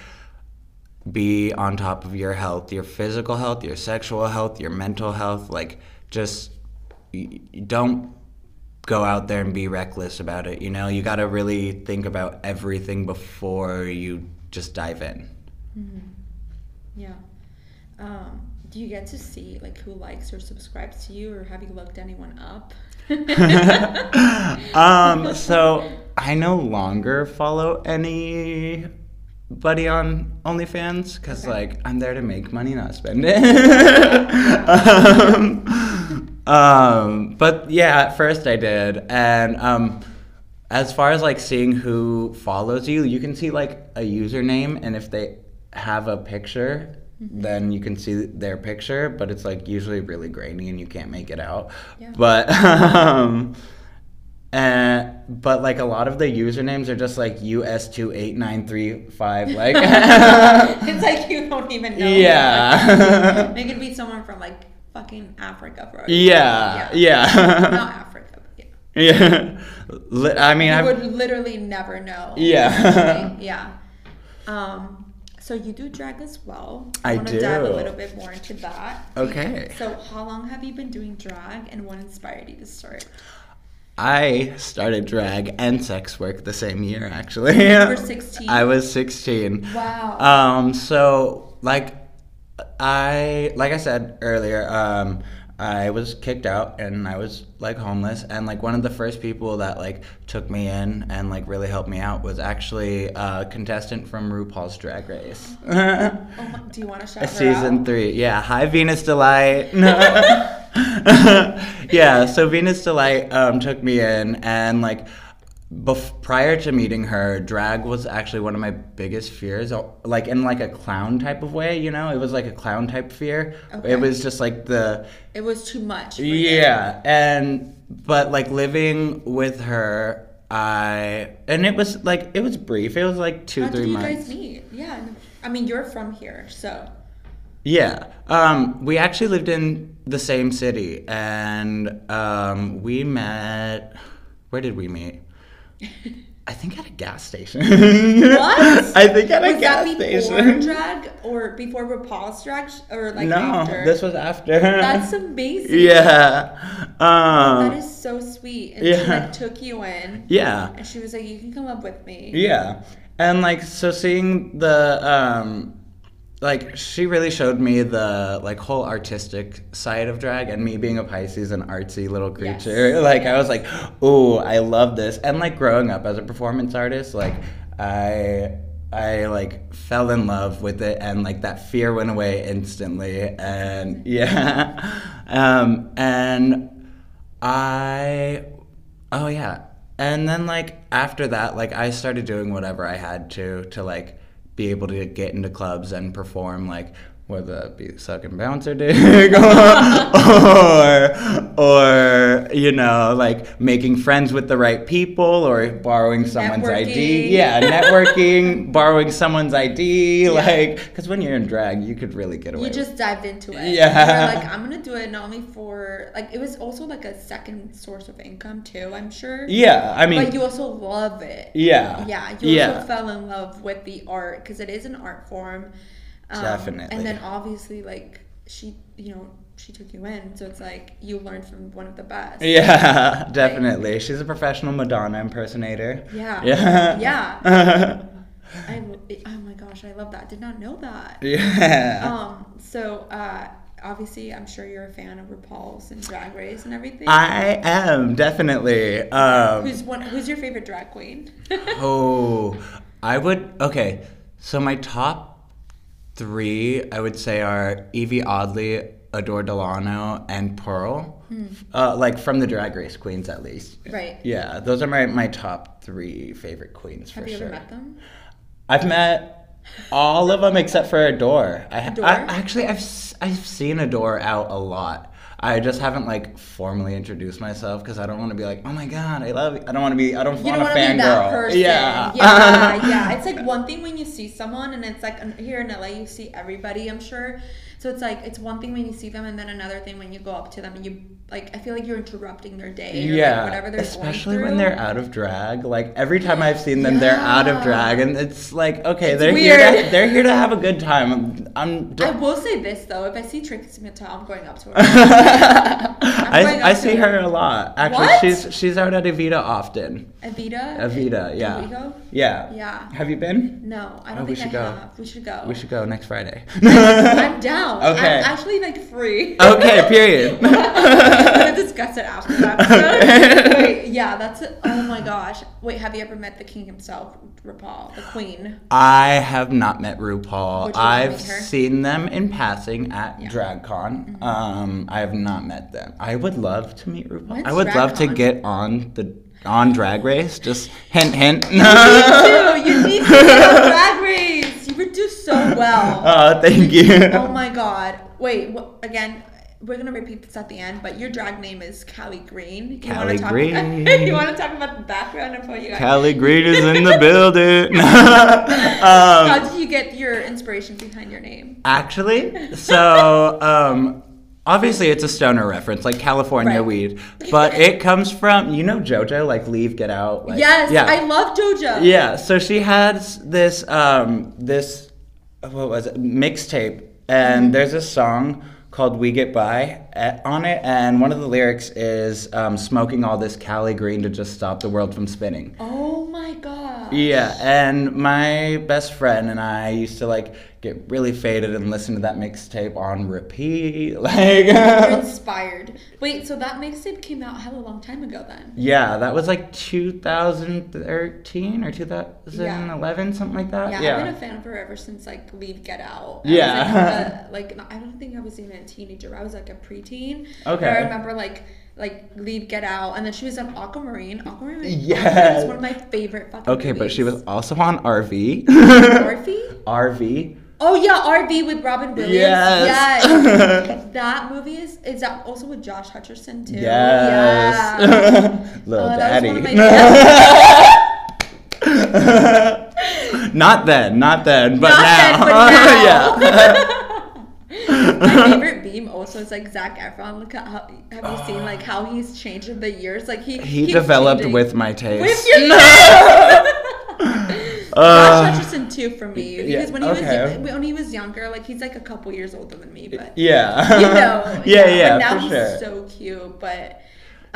Speaker 3: be on top of your health, your physical health, your sexual health, your mental health. Like, just don't go out there and be reckless about it. You know, you got to really think about everything before you just dive in. Mm-hmm.
Speaker 1: Yeah. Um, do you get to see like who likes or subscribes to you, or have you looked anyone up?
Speaker 3: um, so I no longer follow anybody on OnlyFans because
Speaker 1: Okay.
Speaker 3: like I'm there to make money, not spend it. um, um, but yeah, at first I did, and um, as far as like seeing who follows you, you can see like a username, and if they have a picture. Then you can see their picture, but it's like usually really grainy and you can't make it out.
Speaker 1: Yeah.
Speaker 3: But um, and but like a lot of the usernames are just like US two eight nine three five like
Speaker 1: it's like you don't even know.
Speaker 3: Yeah.
Speaker 1: They could be someone from like fucking Africa, bro.
Speaker 3: yeah
Speaker 1: Not
Speaker 3: yeah
Speaker 1: Africa, but yeah.
Speaker 3: yeah. I mean I
Speaker 1: would literally never know.
Speaker 3: Yeah.
Speaker 1: Yeah. Um, so you do drag as well.
Speaker 3: I
Speaker 1: want to dive a little bit more into that.
Speaker 3: Okay.
Speaker 1: So how long have you been doing drag, and what inspired you to start?
Speaker 3: I started drag and sex work the same year actually.
Speaker 1: You were 16?
Speaker 3: I was 16.
Speaker 1: Wow.
Speaker 3: Um, so like I like I said earlier, um, I was kicked out and I was like homeless and like one of the first people that like took me in and like really helped me out was actually a contestant from RuPaul's Drag Race.
Speaker 1: oh my, do you want to shout
Speaker 3: Season
Speaker 1: out?
Speaker 3: three. Yeah. Hi, Venus D-Lite. yeah. So Venus D-Lite um, took me in, and like, bef- prior to meeting her, drag was actually one of my biggest fears. Like in like a clown type of way, you know. It was like a clown type fear.
Speaker 1: Okay.
Speaker 3: It was just like the
Speaker 1: It was too much.
Speaker 3: yeah, and but like living with her, I and it was like it was brief. It was like two
Speaker 1: How
Speaker 3: three
Speaker 1: did you
Speaker 3: months.
Speaker 1: guys meet? Yeah. I mean, you're from here, so.
Speaker 3: Yeah. Um, we actually lived in the same city and um, we met. Where did we meet? I think at a gas station.
Speaker 1: What?
Speaker 3: I think at a
Speaker 1: was
Speaker 3: gas
Speaker 1: that before
Speaker 3: station.
Speaker 1: drag or before RuPaul's drag sh- or like
Speaker 3: no,
Speaker 1: after?
Speaker 3: this was after.
Speaker 1: That's amazing.
Speaker 3: Yeah. Um,
Speaker 1: That is so sweet. And she
Speaker 3: yeah.
Speaker 1: like took you in.
Speaker 3: yeah.
Speaker 1: And she was like, "You can come up with me."
Speaker 3: Yeah. And like so seeing the um like she really showed me the like whole artistic side of drag and me being a Pisces an artsy little creature.
Speaker 1: Yes.
Speaker 3: Like I was like, "Oh, I love this." And like growing up as a performance artist, like I I like fell in love with it and like that fear went away instantly and yeah. Um and I oh yeah. And then like after that, like I started doing whatever I had to to like be able to get into clubs and perform like whether that be sucking bouncer dick or or you know like making friends with the right people or borrowing someone's ID. Yeah, networking, borrowing someone's ID. Like because when you're in drag, you could really get away.
Speaker 1: You just dived into it.
Speaker 3: Yeah.
Speaker 1: Like, I'm gonna do it not only for like it was also like a second source of income too. I'm sure.
Speaker 3: Yeah, I mean,
Speaker 1: But you also love it.
Speaker 3: yeah,
Speaker 1: Yeah, you
Speaker 3: yeah.
Speaker 1: also fell in love with the art because it is an art form. Um,
Speaker 3: Definitely.
Speaker 1: And then obviously, like she, you know, she took you in, so it's like you learned from one of the best.
Speaker 3: Yeah, definitely. She's a professional Madonna impersonator.
Speaker 1: Yeah.
Speaker 3: Yeah.
Speaker 1: Yeah. I, oh my gosh, I love that. Did not know that.
Speaker 3: yeah.
Speaker 1: Um. So, uh, obviously, I'm sure you're a fan of RuPaul's and Drag Race and everything.
Speaker 3: I am definitely. Um,
Speaker 1: who's one? Who's your favorite drag queen?
Speaker 3: oh, I would. Okay, so my top three, I would say, are Yvie Oddly, Adore Delano, and Pearl. Uh, like from the Drag Race queens, at least.
Speaker 1: Hmm. Right.
Speaker 3: Yeah, those are my, my top three favorite queens for
Speaker 1: Have you
Speaker 3: sure.
Speaker 1: ever met them?
Speaker 3: I've met all of them except for Adore. I,
Speaker 1: Adore?
Speaker 3: I actually I've I've seen Adore out a lot. I just haven't like formally introduced myself because I don't want to be like, oh my god, I love you. I don't want to be. I don't want to fangirl. Yeah.
Speaker 1: yeah, yeah. It's like one thing when you see someone, and it's like here in LA, you see everybody. I'm sure. So it's like it's one thing when you see them, and then another thing when you go up to them and you like. I feel like you're interrupting their day. Or
Speaker 3: yeah,
Speaker 1: like whatever they're
Speaker 3: especially when they're out of drag. Like every time I've seen them, they're out of drag, and it's like okay,
Speaker 1: It's
Speaker 3: they're here. To, they're here to have a good time. I'm. I'm
Speaker 1: I will say this though: if I see Trixie Mattel, I'm going up to her.
Speaker 3: I, I see
Speaker 1: her.
Speaker 3: her a lot. Actually,
Speaker 1: What?
Speaker 3: she's she's out at Evita often.
Speaker 1: Evita.
Speaker 3: Evita, yeah. Yeah.
Speaker 1: Yeah.
Speaker 3: Have you been?
Speaker 1: No, I don't
Speaker 3: Oh, we
Speaker 1: think
Speaker 3: should
Speaker 1: I
Speaker 3: go.
Speaker 1: have. We should go.
Speaker 3: We should go next Friday.
Speaker 1: I'm down.
Speaker 3: Okay.
Speaker 1: I'm actually like free.
Speaker 3: okay, period.
Speaker 1: We're gonna discuss it after that. episode. Wait, yeah, that's it. Oh my gosh. Wait, have you ever met the king himself, RuPaul, the queen?
Speaker 3: I have not met RuPaul.
Speaker 1: Would you wanna
Speaker 3: I've seen them in passing at
Speaker 1: Yeah.
Speaker 3: DragCon. Um, I have not met them. I would love to meet RuPaul.
Speaker 1: When's
Speaker 3: I would love to get on the on Drag Race. Just hint, hint.
Speaker 1: You do. You need to get on Drag Race. You would do so well.
Speaker 3: oh, thank you.
Speaker 1: Oh my god. Wait, what, again, we're gonna repeat this at the end, but your drag name is Callie Green. You wanna
Speaker 3: Callie
Speaker 1: talk,
Speaker 3: Green.
Speaker 1: you want to talk about the background of how you got
Speaker 3: Callie Green is in the building.
Speaker 1: How
Speaker 3: um,
Speaker 1: did you get your inspiration behind your name?
Speaker 3: actually, so um, obviously it's a stoner reference, like California
Speaker 1: Right.
Speaker 3: weed, but it comes from you know JoJo, like Leave, Get Out. Like,
Speaker 1: yes,
Speaker 3: yeah,
Speaker 1: I love JoJo.
Speaker 3: yeah. So she had this um, this what was it mixtape, and there's a song called "We Get By" eh, on it, and one of the lyrics is um, smoking all this Cali green to just stop the world from spinning.
Speaker 1: Oh my.
Speaker 3: Yeah, and my best friend and I used to like get really faded and listen to that mixtape on repeat. Like,
Speaker 1: You're inspired. Wait, so that mixtape came out hell a long time ago then.
Speaker 3: yeah, that was like 2013 or 2011, something like that.
Speaker 1: Yeah,
Speaker 3: Yeah,
Speaker 1: I've been a fan of her ever since like Leave Get Out. I
Speaker 3: Yeah.
Speaker 1: was, like, a- like I don't think I was even a teenager. I was like a preteen.
Speaker 3: Okay.
Speaker 1: But I remember like like Leave Get Out, and then she was on Aquamarine. Aquamarine.
Speaker 3: Yes.
Speaker 1: is one of my favorite fucking.
Speaker 3: Okay, but she was also on RV.
Speaker 1: Orphe.
Speaker 3: RV.
Speaker 1: Oh yeah, RV with Robin Williams.
Speaker 3: Yes.
Speaker 1: Yes. that movie is is that also with Josh Hutcherson too?
Speaker 3: Yes.
Speaker 1: Yeah.
Speaker 3: Little
Speaker 1: Oh,
Speaker 3: daddy.
Speaker 1: one of my-
Speaker 3: not then, not then, but
Speaker 1: Not
Speaker 3: now.
Speaker 1: then, but
Speaker 3: yeah.
Speaker 1: My favorite also is like Zac Efron. Look at how have you seen like how he's changed over the years? Like he
Speaker 3: He developed
Speaker 1: changing.
Speaker 3: with my taste.
Speaker 1: with your
Speaker 3: Uh,
Speaker 1: Josh Hutcherson too for me because
Speaker 3: yeah,
Speaker 1: when he
Speaker 3: okay.
Speaker 1: was when he was younger, like he's like a couple years older than me, but
Speaker 3: yeah.
Speaker 1: you know,
Speaker 3: yeah, yeah,
Speaker 1: But now
Speaker 3: for
Speaker 1: he's
Speaker 3: sure.
Speaker 1: so cute. But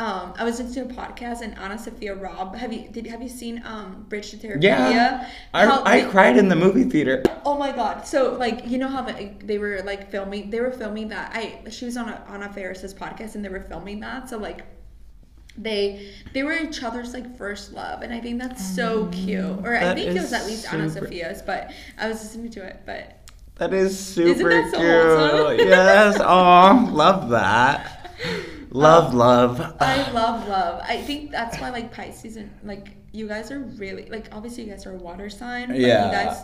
Speaker 1: um, I was listening to a podcast and AnnaSophia Robb. Have you did have you seen um Bridge to Terabithia?
Speaker 3: yeah. I,
Speaker 1: How-
Speaker 3: I cried in the movie theater.
Speaker 1: Oh my god! So like you know how they, they were like filming? They were filming that. I she was on a on a Ferris's podcast and they were filming that. So like they they were each other's like first love, and I think that's so cute. Or I think it was at least Anna
Speaker 3: super-
Speaker 1: Sophia's, but I was listening to it. But
Speaker 3: That is super
Speaker 1: that so
Speaker 3: cute. yes. Oh, love that. Love, oh. love.
Speaker 1: I love love. I think that's why like Pisces and like you guys are really like obviously you guys are a water sign. But
Speaker 3: Yeah.
Speaker 1: You guys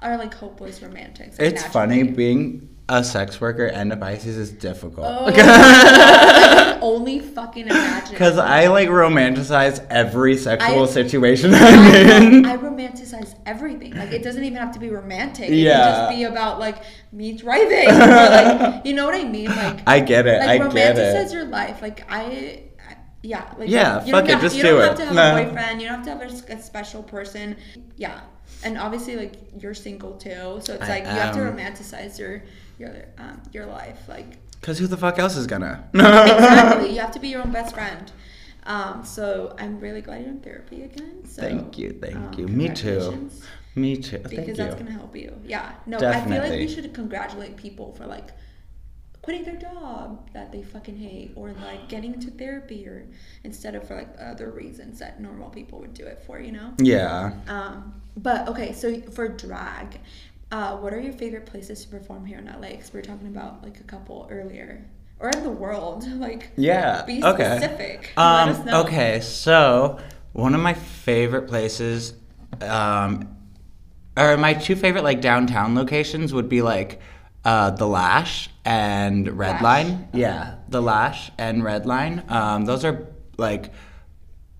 Speaker 1: are like hopeless romantics. like,
Speaker 3: It's funny being a sex worker and a Pisces is difficult.
Speaker 1: Oh, I only fucking imagine.
Speaker 3: Because I like romanticize every sexual
Speaker 1: I-
Speaker 3: situation
Speaker 1: I,
Speaker 3: I'm in.
Speaker 1: I romanticize everything. Like it doesn't even have to be romantic. It
Speaker 3: Yeah.
Speaker 1: can just be about like me driving. or, like you know what I mean? Like
Speaker 3: I get it.
Speaker 1: like
Speaker 3: I get it.
Speaker 1: romanticize your life. Like I, yeah, like
Speaker 3: Yeah,
Speaker 1: you
Speaker 3: fuck
Speaker 1: don't
Speaker 3: it,
Speaker 1: have,
Speaker 3: just
Speaker 1: you
Speaker 3: do
Speaker 1: don't
Speaker 3: it.
Speaker 1: have to have a boyfriend. You don't have to have a special person. Yeah, and obviously like you're single too, so it's
Speaker 3: I
Speaker 1: like you have to romanticize your your um, your life. Like
Speaker 3: Because who the fuck else is gonna?
Speaker 1: exactly, you have to be your own best friend. Um, so I'm really glad you're in therapy again. So,
Speaker 3: Thank you, thank
Speaker 1: um,
Speaker 3: you. Me too. Me too.
Speaker 1: because
Speaker 3: Thank
Speaker 1: that's
Speaker 3: you.
Speaker 1: gonna help you. Yeah. No, I feel like we should congratulate people for like quitting their job that they fucking hate or like getting into therapy or instead of for like other reasons that normal people would do it for, you know?
Speaker 3: Yeah.
Speaker 1: Um, but okay, so for drag, uh, what are your favorite places to perform here in LA? Because we were talking about like a couple earlier, or in the world. Like,
Speaker 3: Yeah.
Speaker 1: be
Speaker 3: okay.
Speaker 1: specific. Let us
Speaker 3: Um,
Speaker 1: know.
Speaker 3: okay, so one of my favorite places, um, or my two favorite like downtown locations would be like uh, the Lash and Red
Speaker 1: Lash?
Speaker 3: Line. Yeah, the Lash and Red Line. Um, those are like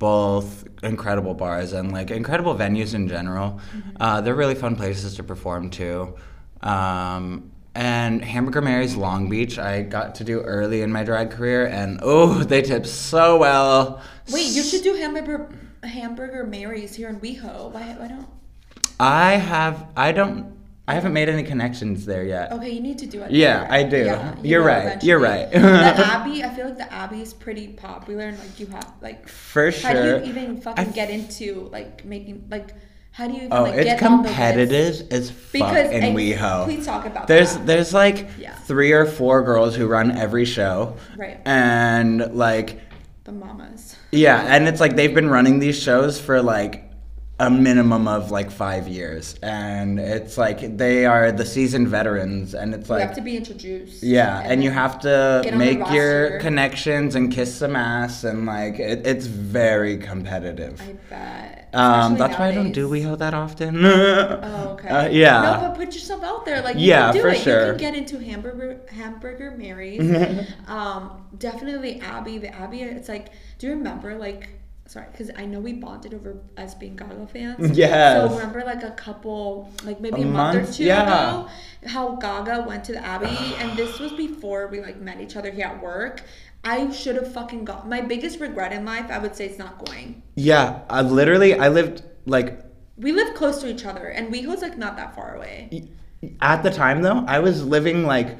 Speaker 3: both incredible bars and like incredible venues in general. Uh, they're really fun places to perform to. Um, and Hamburger Mary's Long Beach, I got to do early in my drag career, and oh, they tip so well.
Speaker 1: Wait, you should do hamburger hamburger Marys here in WeHo. Why? Why don't?
Speaker 3: I have, I don't, I haven't made any connections there yet.
Speaker 1: Okay, you need to do it.
Speaker 3: Yeah,
Speaker 1: there.
Speaker 3: I do.
Speaker 1: you
Speaker 3: You're
Speaker 1: will
Speaker 3: right, you're right.
Speaker 1: the Abbey, I feel like the Abbey is pretty popular, and like you have like,
Speaker 3: For
Speaker 1: how do you even fucking get into like making like, how do you even
Speaker 3: Oh,
Speaker 1: like
Speaker 3: it's
Speaker 1: get on the list?
Speaker 3: competitive as fuck
Speaker 1: Because
Speaker 3: in WeHo.
Speaker 1: Please talk about
Speaker 3: There's
Speaker 1: that.
Speaker 3: there's like
Speaker 1: Yeah.
Speaker 3: three or four girls who run every show.
Speaker 1: Right.
Speaker 3: And like
Speaker 1: the mamas.
Speaker 3: yeah, and it's like they've been running these shows for like a minimum of like five years, and it's like they are the seasoned veterans, and it's like you
Speaker 1: have to be introduced.
Speaker 3: yeah, and you have to
Speaker 1: get on the
Speaker 3: make your connections and kiss some ass, and like it, it's very competitive.
Speaker 1: I bet.
Speaker 3: Um, that's why I don't do
Speaker 1: nowadays.
Speaker 3: WeHo that often.
Speaker 1: Oh, okay.
Speaker 3: Uh, yeah.
Speaker 1: No, but put yourself out there. Like, you
Speaker 3: Yeah,
Speaker 1: can do
Speaker 3: for
Speaker 1: it. You
Speaker 3: sure.
Speaker 1: can get into hamburger hamburger Marys. um, definitely Abbey. The Abbey, It's like, do you remember like? Sorry, because I know we bonded over us being Gaga fans.
Speaker 3: Yeah.
Speaker 1: So remember, like a couple, like maybe
Speaker 3: A
Speaker 1: a, month,
Speaker 3: month?
Speaker 1: or two
Speaker 3: Yeah.
Speaker 1: ago, how Gaga went to the Abbey, and this was before we like met each other here at work. I should have fucking got my biggest regret in life. I would say it's not going.
Speaker 3: yeah, I literally I lived like
Speaker 1: We live close to each other, and WeHo's like not that far away.
Speaker 3: at the time though I was living like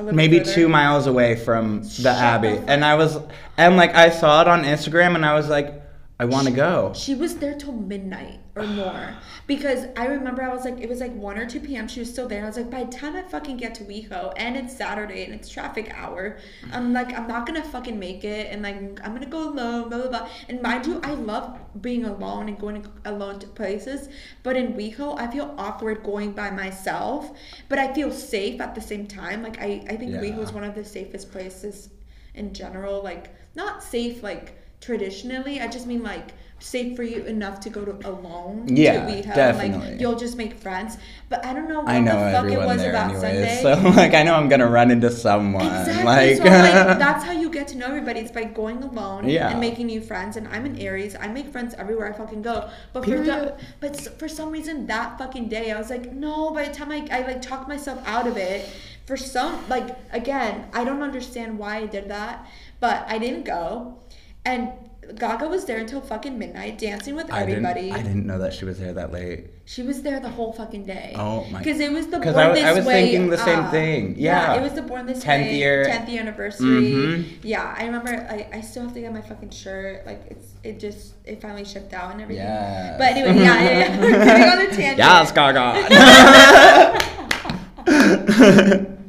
Speaker 3: maybe
Speaker 1: further.
Speaker 3: two miles away from the
Speaker 1: Shut
Speaker 3: Abbey,
Speaker 1: fuck
Speaker 3: and I was and like I saw it on Instagram, and I was like, I want to go.
Speaker 1: She was there till midnight or more because I remember I was like, it was like 1 or 2 p.m. She was still there. I was like, by the time I fucking get to WeHo and it's Saturday and it's traffic hour, I'm like, I'm not gonna fucking make it. And like, I'm gonna go alone, blah, blah, blah. And mind you, I love being alone and going alone to places. But in WeHo, I feel awkward going by myself, but I feel safe at the same time. Like, I, I think
Speaker 3: Yeah.
Speaker 1: WeHo is one of the safest places in general. Like, not safe, like, traditionally. I just mean like safe for you enough to go to alone
Speaker 3: Yeah,
Speaker 1: to WeHo.
Speaker 3: definitely.
Speaker 1: Like you'll just make friends. But I don't know what
Speaker 3: I know
Speaker 1: the fuck it was about
Speaker 3: anyways,
Speaker 1: Sunday.
Speaker 3: so like I know I'm gonna run into someone.
Speaker 1: Exactly.
Speaker 3: Like,
Speaker 1: so like that's how you get to know everybody. It's by going alone
Speaker 3: Yeah.
Speaker 1: and making new friends. And I'm an Aries. I make friends everywhere I fucking go. But for the, but for some reason that fucking day I was like, no. By the time I I like talked myself out of it. For some like again, I don't understand why I did that, but I didn't go. And Gaga was there until fucking midnight, dancing with
Speaker 3: I didn't,
Speaker 1: everybody.
Speaker 3: I didn't know that she was there that late.
Speaker 1: She was there the whole fucking day.
Speaker 3: Oh my-
Speaker 1: Because it was the Born
Speaker 3: I wa-
Speaker 1: This
Speaker 3: I was
Speaker 1: Way.
Speaker 3: thinking the same
Speaker 1: uh,
Speaker 3: thing. Yeah.
Speaker 1: it was the Born This
Speaker 3: 10th
Speaker 1: Way
Speaker 3: year.
Speaker 1: 10th year anniversary.
Speaker 3: Mhm.
Speaker 1: Yeah, I remember. I, I still have to get my fucking shirt. Like it's it just it finally shipped out and everything.
Speaker 3: Yes.
Speaker 1: But anyway, yeah, yeah, yeah. We're getting on a tangent.
Speaker 3: Yes, Gaga.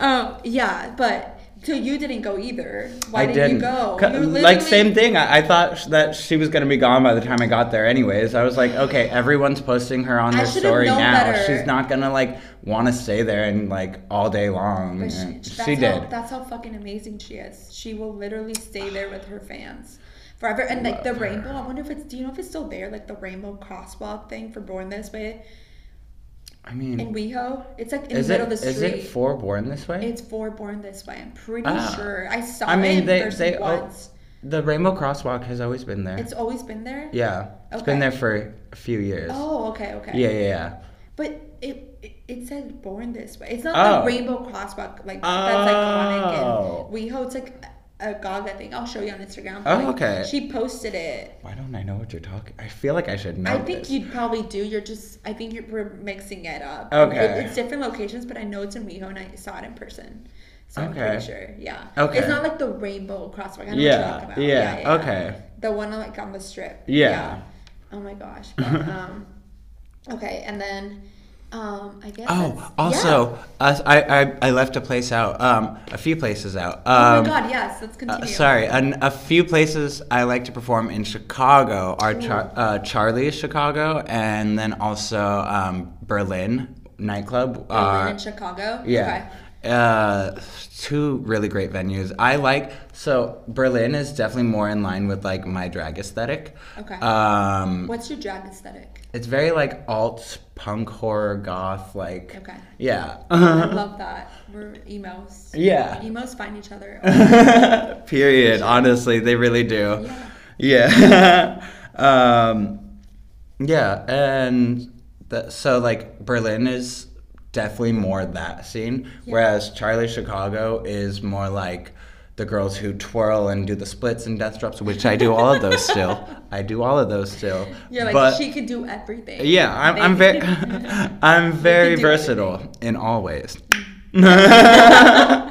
Speaker 1: Um, yeah, but so you didn't go either. Why
Speaker 3: I
Speaker 1: didn't,
Speaker 3: didn't
Speaker 1: you go? You
Speaker 3: Like same thing. I, I thought sh- that she was gonna be gone by the time I got there. Anyways, I was like, okay, everyone's posting her on
Speaker 1: I
Speaker 3: their story now.
Speaker 1: better.
Speaker 3: She's not gonna like want to stay there and like all day long.
Speaker 1: But she,
Speaker 3: she,
Speaker 1: that's how,
Speaker 3: did.
Speaker 1: That's how fucking amazing she is. She will literally stay there with her fans forever. And like the
Speaker 3: her.
Speaker 1: rainbow, I wonder if it's. Do you know if it's still there? Like the rainbow crosswalk thing for Born This Way.
Speaker 3: I mean,
Speaker 1: in WeHo. It's like in the
Speaker 3: it
Speaker 1: middle of the street.
Speaker 3: is it for born this way?
Speaker 1: It's for Born This Way. I'm pretty
Speaker 3: Ah.
Speaker 1: sure. I saw
Speaker 3: I mean,
Speaker 1: it in
Speaker 3: they- they- oh,
Speaker 1: once.
Speaker 3: the Rainbow Crosswalk has always been there.
Speaker 1: It's always been there.
Speaker 3: yeah, it's been there for a few years.
Speaker 1: Oh, okay, okay.
Speaker 3: Yeah, yeah, yeah.
Speaker 1: But it it, it said Born This Way. It's not
Speaker 3: Oh.
Speaker 1: the rainbow crosswalk like that's iconic
Speaker 3: Oh.
Speaker 1: and WeHo. It's like a Gaga thing. I'll show you on Instagram.
Speaker 3: Oh,
Speaker 1: Like,
Speaker 3: okay.
Speaker 1: She posted it.
Speaker 3: Why don't I know what you're talking? I feel like I should know.
Speaker 1: I think
Speaker 3: this.
Speaker 1: you'd probably do. You're just. I think you're we're mixing it up.
Speaker 3: Okay.
Speaker 1: It- it's different locations, but I know it's in WeHo and I saw it in person. So I'm
Speaker 3: Okay.
Speaker 1: pretty sure. Yeah.
Speaker 3: Okay.
Speaker 1: It's not like the rainbow crosswalk. I know what
Speaker 3: Yeah,
Speaker 1: you're talking about.
Speaker 3: yeah, okay.
Speaker 1: The one on, like on the strip.
Speaker 3: Yeah.
Speaker 1: Oh my gosh. But, um, okay, and then um, I guess.
Speaker 3: Oh, also,
Speaker 1: yeah.
Speaker 3: us, I, I I left a place out. Um, a few places out.
Speaker 1: Oh
Speaker 3: Um,
Speaker 1: my god, yes, let's
Speaker 3: uh,
Speaker 1: continue.
Speaker 3: sorry, an, a few places I like to perform in Chicago are Char- uh, Charlie's Chicago, and then also um, Berlin nightclub.
Speaker 1: Berlin
Speaker 3: uh,
Speaker 1: and Chicago.
Speaker 3: Yeah. Uh, two really great venues. I like so Berlin is definitely more in line with like my drag aesthetic.
Speaker 1: Okay.
Speaker 3: Um,
Speaker 1: What's your drag aesthetic?
Speaker 3: It's very like alt punk horror goth like.
Speaker 1: Okay.
Speaker 3: Yeah.
Speaker 1: I love that. We're emos.
Speaker 3: Yeah.
Speaker 1: Emos find each other.
Speaker 3: Period. Honestly, they really do.
Speaker 1: Yeah.
Speaker 3: Yeah. um, yeah, and the, so like Berlin is definitely more that scene, whereas Charlie Chicago is more like the girls who twirl and do the splits and death drops, which I do all of those still. I do all of those still.
Speaker 1: You're like
Speaker 3: but
Speaker 1: she could do everything.
Speaker 3: yeah, I'm, I'm very I'm very versatile in all ways.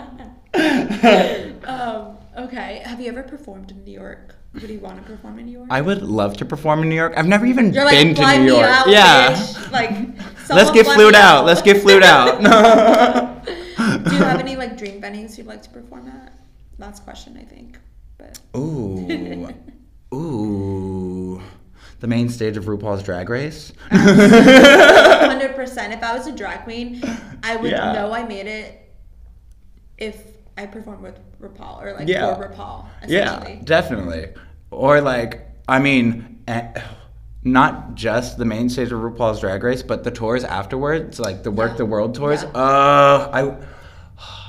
Speaker 1: Um, okay. Have you ever performed in New York? Would you want to perform in New York?
Speaker 3: I would love to perform in New York. I've never even
Speaker 1: You're like,
Speaker 3: been
Speaker 1: fly
Speaker 3: to New York.
Speaker 1: out,
Speaker 3: yeah.
Speaker 1: bitch. Like,
Speaker 3: Let's get flued
Speaker 1: me
Speaker 3: out. Let's get flued out.
Speaker 1: Do you have any like dream venues you'd like to perform at? Last question, I think. But
Speaker 3: Ooh. Ooh. The main stage of RuPaul's Drag Race.
Speaker 1: hundred percent. If I was a drag queen, I would
Speaker 3: Yeah.
Speaker 1: know I made it if I performed with RuPaul or like
Speaker 3: Yeah.
Speaker 1: for RuPaul.
Speaker 3: Yeah, definitely. Or like, I mean, eh, not just the main stage of RuPaul's Drag Race, but the tours afterwards, like the Werq
Speaker 1: Yeah.
Speaker 3: the World tours.
Speaker 1: Yeah.
Speaker 3: Uh, I,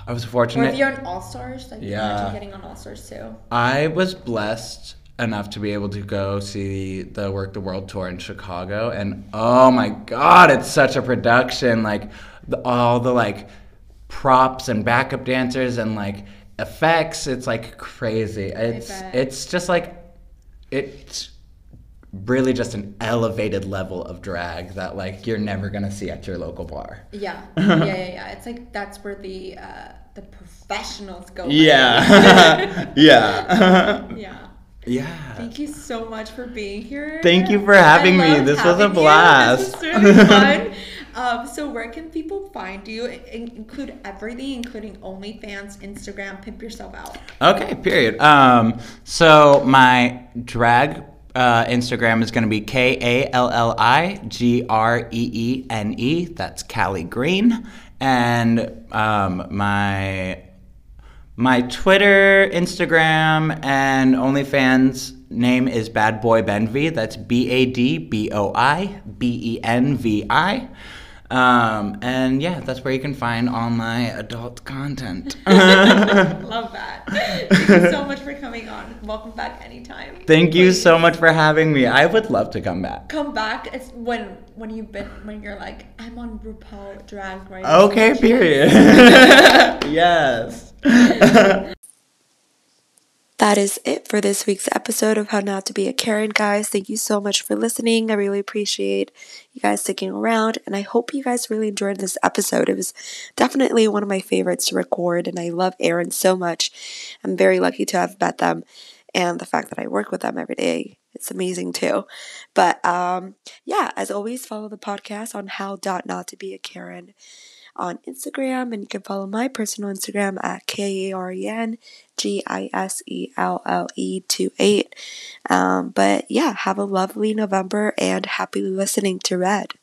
Speaker 3: I was
Speaker 1: Or
Speaker 3: fortunate.
Speaker 1: if you're on All Stars, like
Speaker 3: Yeah.
Speaker 1: getting on All Stars too.
Speaker 3: I was blessed enough to be able to go see the Werq the World tour in Chicago, and oh my god, it's such a production! Like the, all the like props and backup dancers and like effects. It's like crazy. It's it's just like it's really just an elevated level of drag that like you're never gonna see at your local bar.
Speaker 1: Yeah, yeah, yeah, yeah. It's like that's where the uh, the professionals go.
Speaker 3: Yeah, yeah,
Speaker 1: yeah.
Speaker 3: yeah.
Speaker 1: Thank you so much for being here.
Speaker 3: Thank you for having me. This was a
Speaker 1: having you.
Speaker 3: blast.
Speaker 1: This was really fun. um, so where can people find you? I- include everything, including OnlyFans, Instagram. Pimp yourself out.
Speaker 3: Okay, period. Um, so my drag uh, Instagram is going to be K A L L I G R E E N E. That's Callie Green, and um, my my Twitter, Instagram, and OnlyFans name is Bad Boy Benvi. That's B A D B O I B E N V I. Um, and yeah, that's where you can find all my adult content.
Speaker 1: Love that. Thank you so much for coming on. Welcome back anytime.
Speaker 3: Thank you
Speaker 1: Please
Speaker 3: so much for having me. I would love to come back.
Speaker 1: Come back. It's when when you've been when you're like I'm on RuPaul Drag Race.
Speaker 3: Okay, period. yes.
Speaker 2: That is it for this week's episode of How Not to Be a Karen, guys. Thank you so much for listening. I really appreciate you guys sticking around, and I hope you guys really enjoyed this episode. It was definitely one of my favorites to record, and I love Aaron so much. I'm very lucky to have met them, and the fact that I work with them every day. It's amazing too. But um, yeah, as always, follow the podcast on how dot not to be a Karen on Instagram, and you can follow my personal Instagram at K A R E N G I S E L L E 2 8. Um, but yeah, have a lovely November and happy listening to Red.